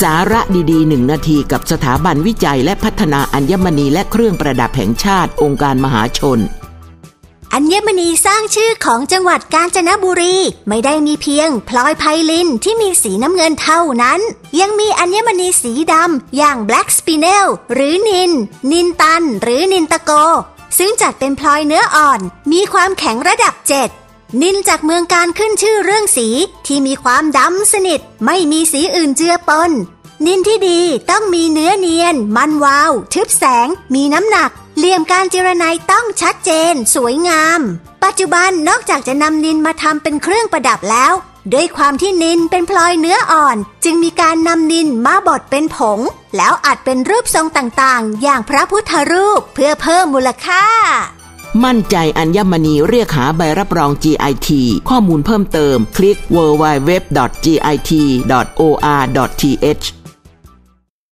สาระดีๆหนึ่งนาทีกับสถาบันวิจัยและพัฒนาอัญมณีและเครื่องประดับแห่งชาติองค์การมหาชน อัญมณีสร้างชื่อของจังหวัดกาญจนบุรี ไม่ได้มีเพียง พลอยไพลินที่มีสีน้ำเงินเท่านั้น ยังมีอัญมณีสีดำอย่าง Black Spinel หรือนิน นินตัน หรือนินตะโก ซึ่งจัดเป็นพลอยเนื้ออ่อน มีความแข็งระดับเจ็ด นินจากเมืองการขึ้นชื่อเรื่องสีที่มีความดำสนิท ไม่มีสีอื่นเจือปน นินที่ดีต้องมีเนื้อเนียน มันวาว ทึบแสง มีน้ำหนัก เหลี่ยมการจิรนัยต้องชัดเจน สวยงาม ปัจจุบันนอกจากจะนำนินมาทำเป็นเครื่องประดับแล้ว ด้วยความที่นินเป็นพลอยเนื้ออ่อน จึงมีการนำนินมาบดเป็นผง แล้วอัดเป็นรูปทรงต่างๆ อย่างพระพุทธรูปเพื่อเพิ่มมูลค่า มั่นใจอัญมณีเรียกหาใบรับรอง GIT ข้อมูลเพิ่มเติม คลิก www.git.or.th